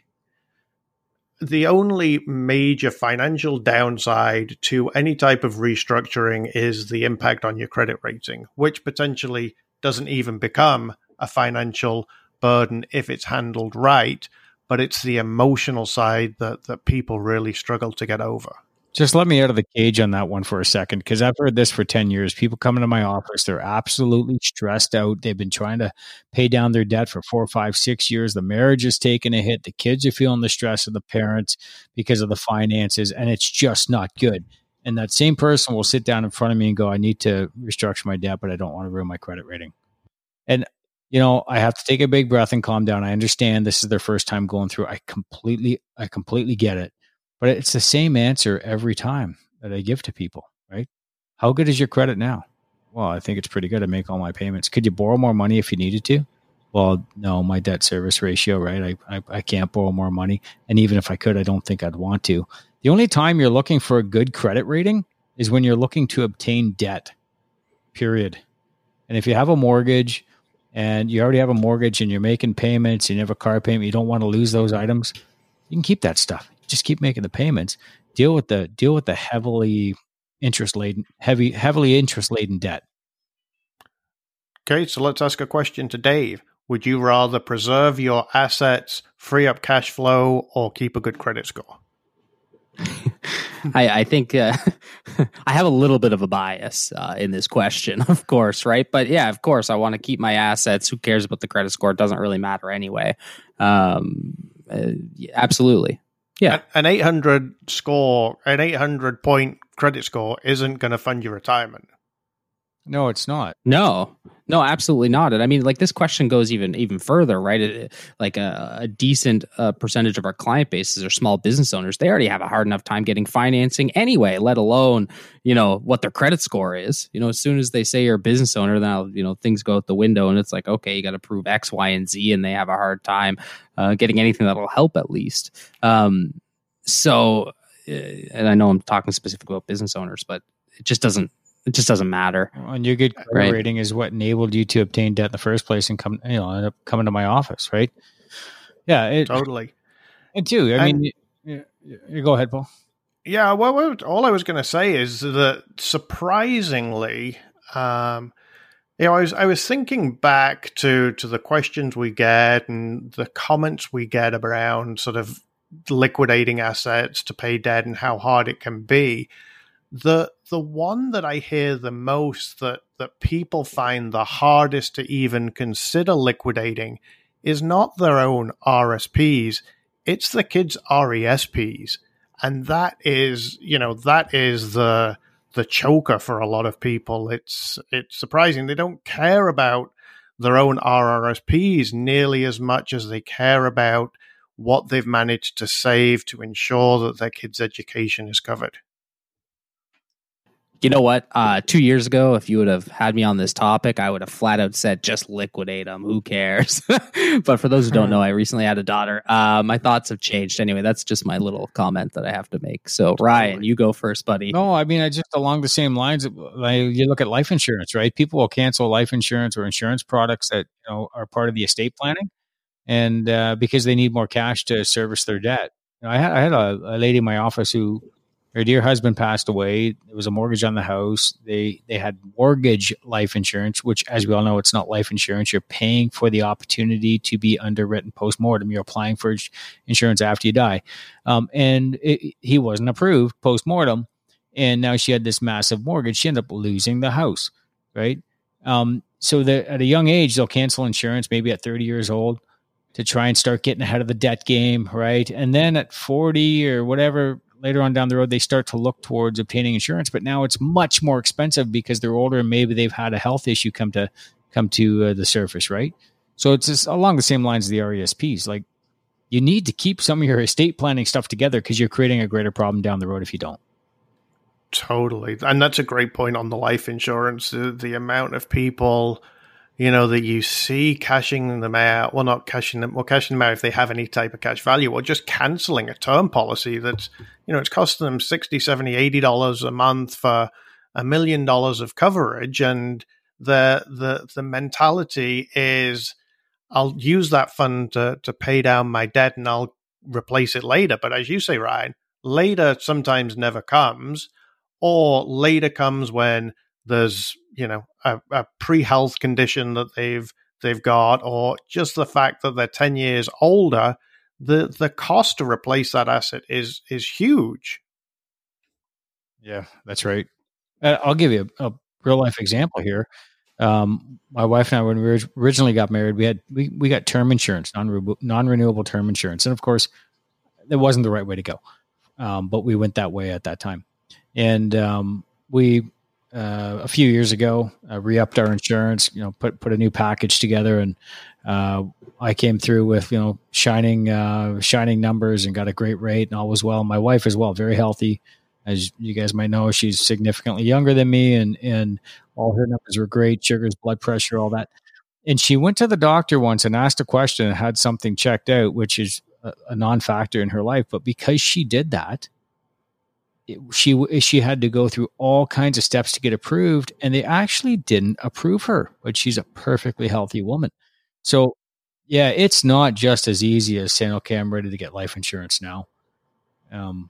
the only major financial downside to any type of restructuring is the impact on your credit rating, which potentially doesn't even become a financial burden if it's handled right. But it's the emotional side that, that people really struggle to get over. Just let me out of the cage on that one for a second because I've heard this for 10 years. People come into my office, they're absolutely stressed out. They've been trying to pay down their debt for four, five, six years. The marriage is taking a hit. The kids are feeling the stress of the parents because of the finances, and it's just not good. And that same person will sit down in front of me and go, I need to restructure my debt, but I don't want to ruin my credit rating. And you know, I have to take a big breath and calm down. I understand this is their first time going through. I completely, I completely get it. But it's the same answer every time that I give to people, right? How good is your credit now? Well, I think it's pretty good. I make all my payments. Could you borrow more money if you needed to? Well, no, my debt service ratio, right? I, I, I can't borrow more money. And even if I could, I don't think I'd want to. The only time you're looking for a good credit rating is when you're looking to obtain debt, period. And if you have a mortgage and you already have a mortgage and you're making payments and you have a car payment, you don't want to lose those items, you can keep that stuff. Just keep making the payments. Deal with the deal with the heavily interest laden heavy heavily interest laden debt. Okay, so let's ask a question to Dave. Would you rather preserve your assets, free up cash flow, or keep a good credit score? I, I, think uh, I have a little bit of a bias uh, in this question, of course, right? But yeah, of course, I want to keep my assets. Who cares about the credit score? It doesn't really matter anyway. Um, uh, absolutely. Yeah. An 800 score, an 800 point credit score isn't going to fund your retirement. No, it's not. No, no, absolutely not. And I mean, like this question goes even even further, right? Like a, a decent uh, percentage of our client bases are small business owners. They already have a hard enough time getting financing anyway, let alone you know what their credit score is. You know, as soon as they say you're a business owner, then you know things go out the window, and it's like, okay, you got to prove X, Y, and Z, and they have a hard time uh, getting anything that'll help at least. Um, so, uh, and I know I'm talking specifically about business owners, but it just doesn't it just doesn't matter. And your good credit right. rating is what enabled you to obtain debt in the first place and come, you know, end up coming to my office, right? Yeah, it, totally. And too, I and, mean, you, you, go ahead, Paul. Yeah, well, all I was going to say is that surprisingly, um, you know, I was I was thinking back to to the questions we get and the comments we get around sort of liquidating assets to pay debt and how hard it can be the the one that I hear the most that that people find the hardest to even consider liquidating is not their own RSPs, it's the kids' RESPs. And that is, you know, that is the the choker for a lot of people. It's it's surprising. They don't care about their own RRSPs nearly as much as they care about what they've managed to save to ensure that their kids' education is covered you know what? Uh, two years ago, if you would have had me on this topic, I would have flat out said, just liquidate them. Who cares? but for those who don't know, I recently had a daughter. Uh, my thoughts have changed. Anyway, that's just my little comment that I have to make. So, Ryan, you go first, buddy. No, I mean, I just along the same lines. Like, you look at life insurance, right? People will cancel life insurance or insurance products that you know are part of the estate planning, and uh, because they need more cash to service their debt. You know, I had I had a, a lady in my office who her dear husband passed away. There was a mortgage on the house. They they had mortgage life insurance, which, as we all know, it's not life insurance. You're paying for the opportunity to be underwritten post mortem. You're applying for insurance after you die, um, and it, he wasn't approved post mortem. And now she had this massive mortgage. She ended up losing the house, right? Um, so at a young age, they'll cancel insurance, maybe at 30 years old, to try and start getting ahead of the debt game, right? And then at 40 or whatever later on down the road they start to look towards obtaining insurance but now it's much more expensive because they're older and maybe they've had a health issue come to come to uh, the surface right? So it's just along the same lines of the resps like you need to keep some of your estate planning stuff together because you're creating a greater problem down the road if you don't. Totally. And that's a great point on the life insurance the, the amount of people you know, that you see cashing them out, well, not cashing them, well, cashing them out if they have any type of cash value, or just canceling a term policy that's, you know, it's costing them 60, 70, 80 dollars a month for a million dollars of coverage. And the, the, the mentality is, I'll use that fund to, to pay down my debt and I'll replace it later. But as you say, Ryan, later sometimes never comes, or later comes when there's you know a, a pre-health condition that they've they've got, or just the fact that they're ten years older, the the cost to replace that asset is is huge. Yeah, that's right. Uh, I'll give you a, a real life example here. Um, my wife and I, when we originally got married, we had we, we got term insurance, non renewable term insurance, and of course, it wasn't the right way to go. Um, but we went that way at that time, and um, we uh, a few years ago, uh, re-upped our insurance. You know, put put a new package together, and uh, I came through with you know shining uh, shining numbers and got a great rate, and all was well. My wife as well, very healthy, As you guys might know, she's significantly younger than me, and and all her numbers were great, sugars, blood pressure, all that. And she went to the doctor once and asked a question and had something checked out, which is a, a non-factor in her life. But because she did that, it, she she had to go through all kinds of steps to get approved, and they actually didn't approve her. But she's a perfectly healthy woman. So, yeah, it's not just as easy as saying, "Okay, I'm ready to get life insurance now." Um,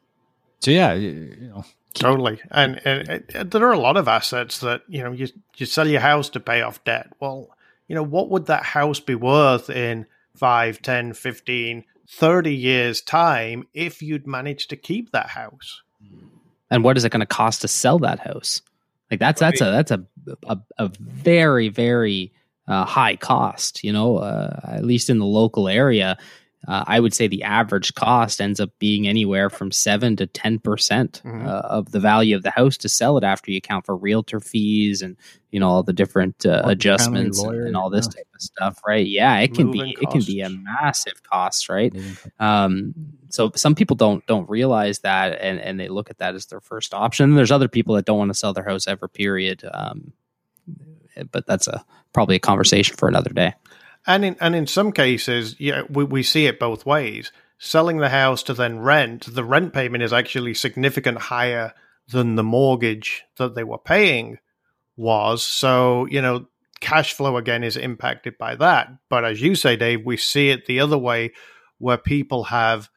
so yeah, you know, totally. And, and, and, there are a lot of assets that you know you you sell your house to pay off debt. Well, you know what would that house be worth in 5, 10, 15, 30 years time if you'd managed to keep that house? And what is it going to cost to sell that house? Like that's right. that's a that's a a, a very very uh, high cost. You know, uh, at least in the local area, uh, I would say the average cost ends up being anywhere from seven to ten percent mm-hmm. uh, of the value of the house to sell it after you account for realtor fees and you know all the different uh, adjustments lawyer, and, all this yeah. type of stuff, right? Yeah, it can Moving be costs. it can be a massive cost, right? Um, so some people don't don't realize that and and they look at that as their first option. There's other people that don't want to sell their house ever. Period. Um, but that's a probably a conversation for another day. And in and in some cases, yeah, we, we see it both ways. Selling the house to then rent, the rent payment is actually significant higher than the mortgage that they were paying was. So, you know, cash flow again is impacted by that. But as you say, Dave, we see it the other way where people have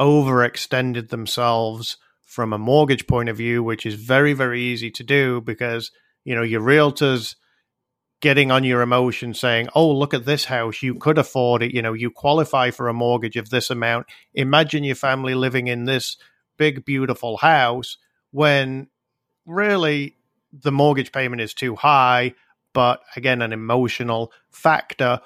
overextended themselves from a mortgage point of view, which is very, very easy to do because, you know, your realtors getting on your emotion saying, oh, look at this house. You could afford it. You know, you qualify for a mortgage of this amount. Imagine your family living in this big, beautiful house when really the mortgage payment is too high. But again, an emotional factor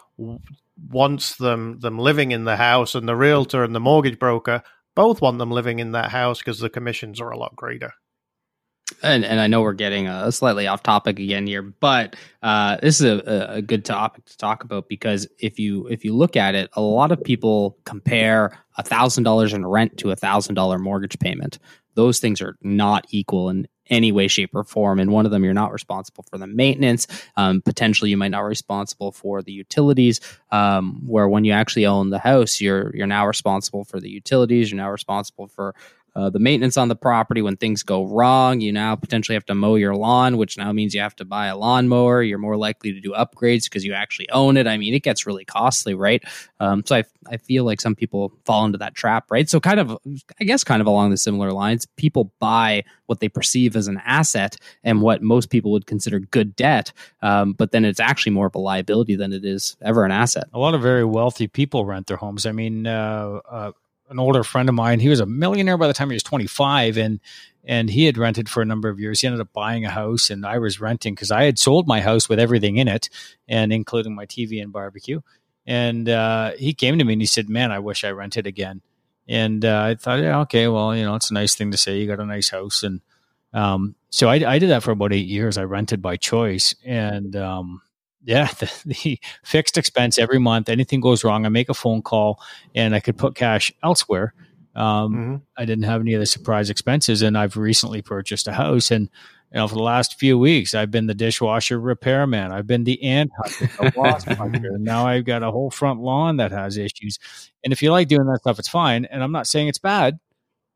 wants them them living in the house, and the realtor and the mortgage broker both want them living in that house because the commissions are a lot greater and and I know we're getting a slightly off topic again here, but uh, this is a, a, good topic to talk about because if you if you look at it, a lot of people compare a thousand dollars in rent to a thousand dollar mortgage payment. Those things are not equal in any way, shape, or form. And one of them, you're not responsible for the maintenance. Um, potentially, you might not be responsible for the utilities. Um, where when you actually own the house, you're you're now responsible for the utilities. You're now responsible for uh, the maintenance on the property when things go wrong. You now potentially have to mow your lawn, which now means you have to buy a lawnmower. You're more likely to do upgrades because you actually own it. I mean, it gets really costly, right? Um, so I, I feel like some people fall into that trap, right? So kind of, I guess, kind of along the similar lines, people buy what they perceive as an asset and what most people would consider good debt, um, but then it's actually more of a liability than it is ever an asset. A lot of very wealthy people rent their homes. I mean, uh, uh, an older friend of mine. He was a millionaire by the time he was 25 and and he had rented for a number of years. He ended up buying a house and I was renting because I had sold my house with everything in it and including my TV and barbecue. And uh, he came to me and he said, "Man, I wish I rented again." And uh, I thought, yeah, okay, well, you know, it's a nice thing to say. You got a nice house, and um, so I, I, did that for about eight years. I rented by choice, and um, yeah, the, the, fixed expense every month. Anything goes wrong, I make a phone call, and I could put cash elsewhere. Um, mm-hmm. I didn't have any of the surprise expenses, and I've recently purchased a house, and you know, for the last few weeks, I've been the dishwasher repairman. I've been the ant hunter, the wasp hunter. And now I've got a whole front lawn that has issues. And if you like doing that stuff, it's fine. And I'm not saying it's bad,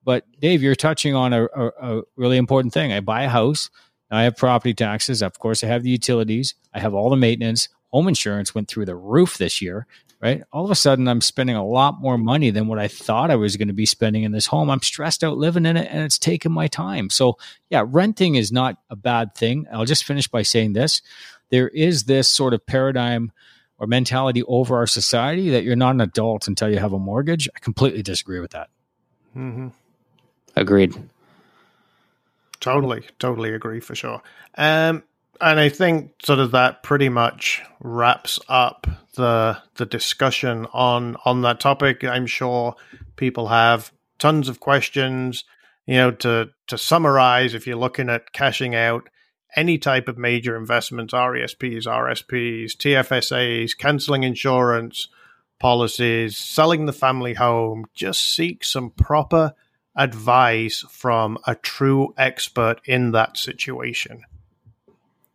but Dave, you're touching on a, a, a really important thing. I buy a house. I have property taxes. Of course, I have the utilities. I have all the maintenance. Home insurance went through the roof this year, right? All of a sudden, I'm spending a lot more money than what I thought I was going to be spending in this home. I'm stressed out living in it and it's taking my time. So, yeah, renting is not a bad thing. I'll just finish by saying this there is this sort of paradigm or mentality over our society that you're not an adult until you have a mortgage. I completely disagree with that. Mm-hmm. Agreed. Totally, totally agree for sure. Um, and I think sort of that pretty much wraps up the the discussion on on that topic. I'm sure people have tons of questions. You know, to to summarize, if you're looking at cashing out any type of major investments, RESPs, RSPs, TFSAs, canceling insurance policies, selling the family home, just seek some proper advice from a true expert in that situation.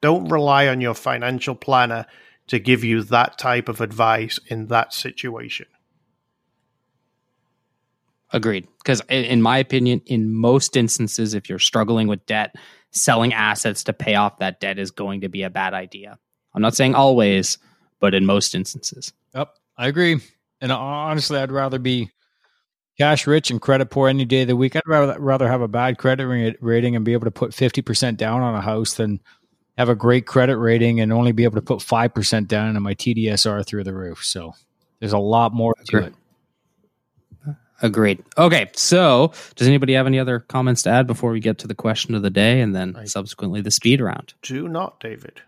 Don't rely on your financial planner to give you that type of advice in that situation. Agreed. Because, in my opinion, in most instances, if you're struggling with debt, selling assets to pay off that debt is going to be a bad idea. I'm not saying always, but in most instances. Yep, I agree. And uh, honestly, I'd rather be cash rich and credit poor any day of the week. I'd rather rather have a bad credit rating and be able to put 50% down on a house than have a great credit rating and only be able to put 5% down and my TDSR through the roof. So there's a lot more to it. Agreed. Okay, so does anybody have any other comments to add before we get to the question of the day and then subsequently the speed round? Do not, David.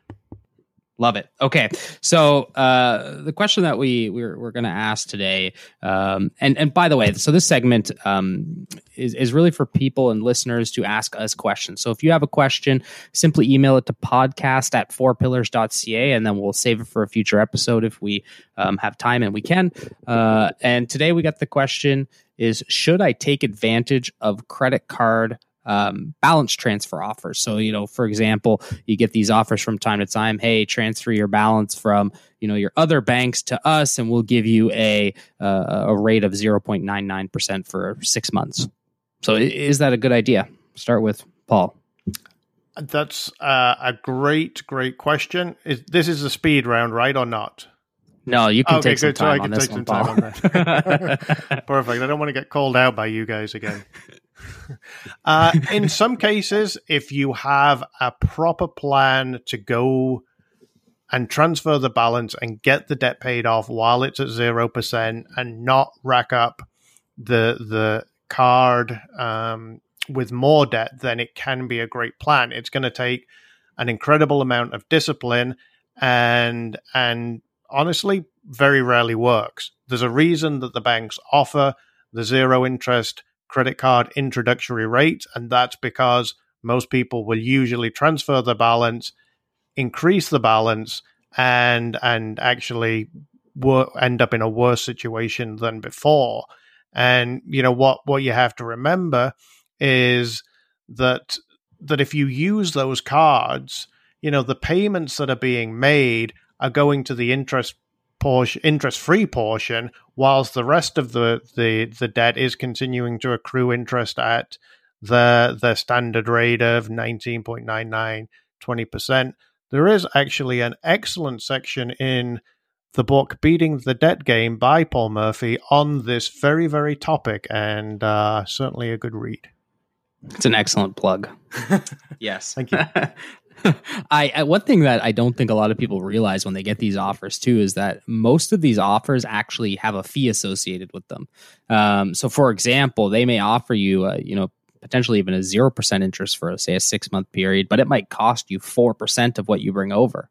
Love it. Okay, so uh, the question that we we're, we're going to ask today, um, and and by the way, so this segment um, is is really for people and listeners to ask us questions. So if you have a question, simply email it to podcast at 4pillars.ca, and then we'll save it for a future episode if we um, have time and we can. Uh, and today we got the question: Is should I take advantage of credit card? Um, balance transfer offers. So, you know, for example, you get these offers from time to time. Hey, transfer your balance from you know your other banks to us, and we'll give you a uh, a rate of zero point nine nine percent for six months. So, is that a good idea? Start with Paul. That's uh, a great, great question. Is, this is a speed round, right, or not? No, you can okay, take some time so I can take some time on that. Perfect. I don't want to get called out by you guys again. uh, in some cases, if you have a proper plan to go and transfer the balance and get the debt paid off while it's at zero percent and not rack up the the card um, with more debt, then it can be a great plan. It's going to take an incredible amount of discipline and and honestly very rarely works. There's a reason that the banks offer the zero interest credit card introductory rate, and that's because most people will usually transfer the balance, increase the balance, and and actually wor- end up in a worse situation than before. And you know what what you have to remember is that that if you use those cards, you know the payments that are being made are going to the interest portion, interest-free portion, whilst the rest of the, the the debt is continuing to accrue interest at the the standard rate of 19.99 20%. There is actually an excellent section in the book Beating the Debt Game by Paul Murphy on this very, very topic, and uh, certainly a good read. It's an excellent plug. yes. Thank you. I, I, one thing that I don't think a lot of people realize when they get these offers too is that most of these offers actually have a fee associated with them. Um, so, for example, they may offer you, a, you know, potentially even a zero percent interest for say a six month period, but it might cost you four percent of what you bring over,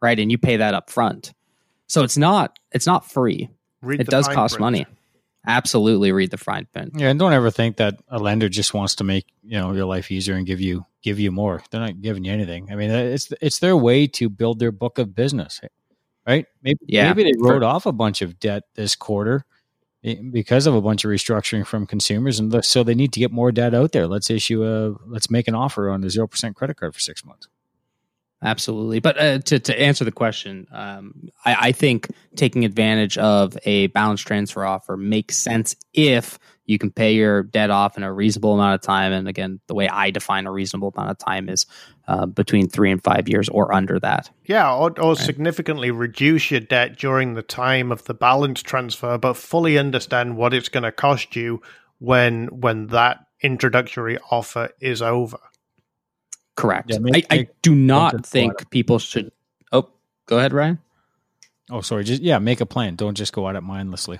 right? And you pay that up front. So it's not it's not free. Read it does cost print. money. Absolutely read the fine print. Yeah, and don't ever think that a lender just wants to make you know your life easier and give you give you more. They're not giving you anything. I mean, it's it's their way to build their book of business, right? Maybe yeah. maybe they wrote off a bunch of debt this quarter eh, because of a bunch of restructuring from consumers, and so they need to get more debt out there. Let's issue a let's make an offer on a zero percent credit card for six months. Absolutely. But uh, to, to answer the question, um, I, I, think taking advantage of a balance transfer offer makes sense if you can pay your debt off in a reasonable amount of time. And again, the way I define a reasonable amount of time is uh, between three and five years or under that. Yeah, or, or right. significantly reduce your debt during the time of the balance transfer, but fully understand what it's going to cost you when when that introductory offer is over. Correct. Yeah, make, I, I, do not think people should. Oh, go ahead, Ryan. Oh, sorry. Just yeah, make a plan. Don't just go at it mindlessly.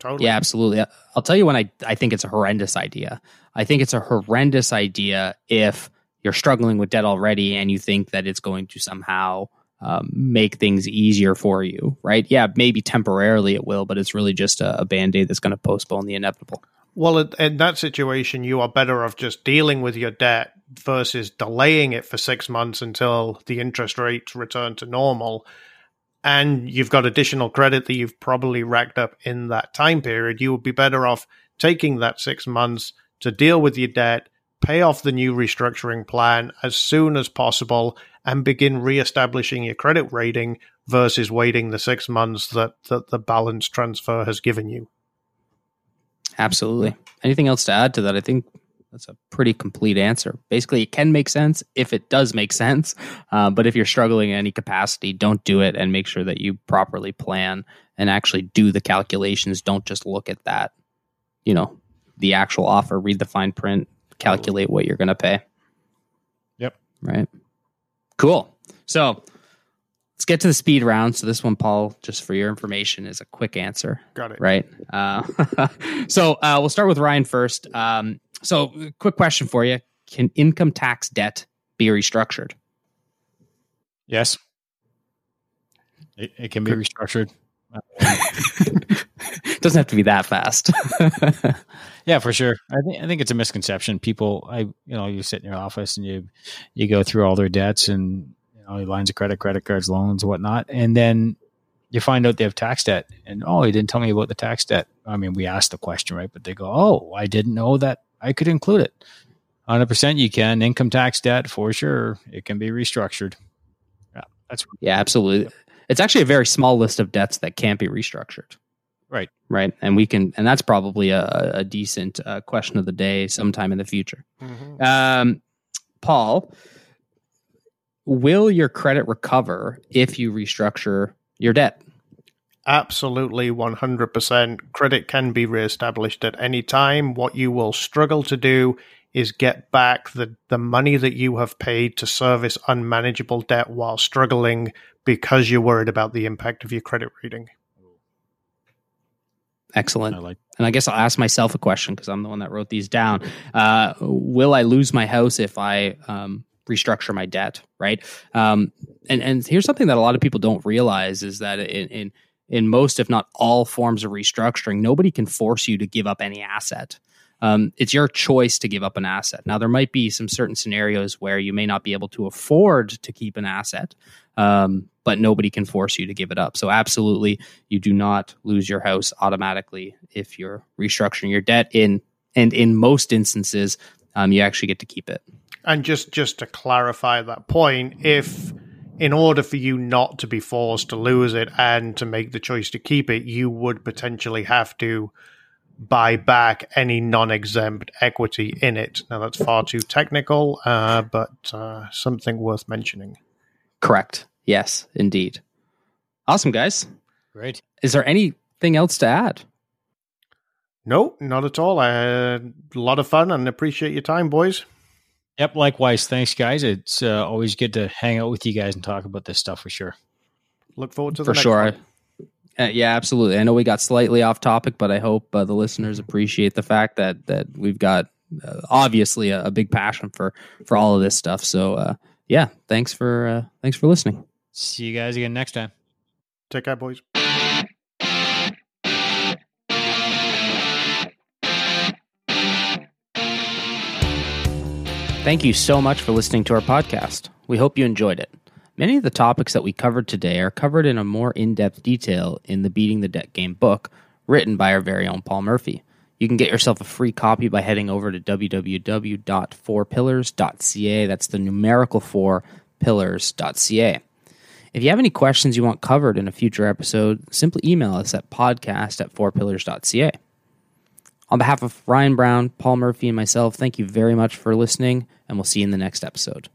Totally. Yeah, absolutely. I'll tell you when I I think it's a horrendous idea. I think it's a horrendous idea if you're struggling with debt already and you think that it's going to somehow um, make things easier for you, right? Yeah, maybe temporarily it will, but it's really just a, a band aid that's going to postpone the inevitable. Well, in that situation, you are better off just dealing with your debt versus delaying it for six months until the interest rates return to normal and you've got additional credit that you've probably racked up in that time period, you would be better off taking that six months to deal with your debt, pay off the new restructuring plan as soon as possible, and begin reestablishing your credit rating versus waiting the six months that, that the balance transfer has given you. Absolutely. Anything else to add to that? I think that's a pretty complete answer. Basically, it can make sense if it does make sense. Uh, but if you're struggling in any capacity, don't do it and make sure that you properly plan and actually do the calculations. Don't just look at that, you know, the actual offer, read the fine print, calculate what you're going to pay. Yep. Right. Cool. So let's get to the speed round. So this one, Paul, just for your information, is a quick answer. Got it. Right. Uh, so uh, we'll start with Ryan first. Um, so, quick question for you: Can income tax debt be restructured? Yes, it, it can be restructured. Doesn't have to be that fast. yeah, for sure. I think I think it's a misconception. People, I you know, you sit in your office and you you go through all their debts and you know lines of credit, credit cards, loans, whatnot, and then you find out they have tax debt, and oh, he didn't tell me about the tax debt. I mean, we asked the question, right? But they go, oh, I didn't know that I could include it. 100% you can. Income tax debt, for sure. It can be restructured. Yeah, that's Yeah, absolutely. It's actually a very small list of debts that can't be restructured. Right. Right. And we can, and that's probably a, a decent uh, question of the day sometime in the future. Mm-hmm. Um, Paul, will your credit recover if you restructure your debt? Absolutely 100%. Credit can be reestablished at any time. What you will struggle to do is get back the, the money that you have paid to service unmanageable debt while struggling because you're worried about the impact of your credit rating. Excellent. I like and I guess I'll ask myself a question because I'm the one that wrote these down. Uh, will I lose my house if I um, restructure my debt? Right. Um, and and here's something that a lot of people don't realize is that in, in in most, if not all, forms of restructuring, nobody can force you to give up any asset. Um, it's your choice to give up an asset. Now, there might be some certain scenarios where you may not be able to afford to keep an asset, um, but nobody can force you to give it up. So, absolutely, you do not lose your house automatically if you're restructuring your debt. In and in most instances, um, you actually get to keep it. And just just to clarify that point, if in order for you not to be forced to lose it and to make the choice to keep it, you would potentially have to buy back any non-exempt equity in it. Now that's far too technical, uh, but uh, something worth mentioning. Correct. Yes, indeed. Awesome, guys. Great. Is there anything else to add? No, not at all. I had a lot of fun and appreciate your time, boys. Yep, likewise. Thanks, guys. It's uh, always good to hang out with you guys and talk about this stuff for sure. Look forward to for sure. Uh, yeah, absolutely. I know we got slightly off topic, but I hope uh, the listeners appreciate the fact that that we've got uh, obviously a, a, big passion for for all of this stuff. So uh, yeah, thanks for uh, thanks for listening. See you guys again next time. Take care, boys. Thank you so much for listening to our podcast. We hope you enjoyed it. Many of the topics that we covered today are covered in a more in depth detail in the Beating the Debt Game book, written by our very own Paul Murphy. You can get yourself a free copy by heading over to www.4pillars.ca. That's the numerical 4 pillars.ca. If you have any questions you want covered in a future episode, simply email us at podcast at 4pillars.ca. On behalf of Ryan Brown, Paul Murphy, and myself, thank you very much for listening, and we'll see you in the next episode.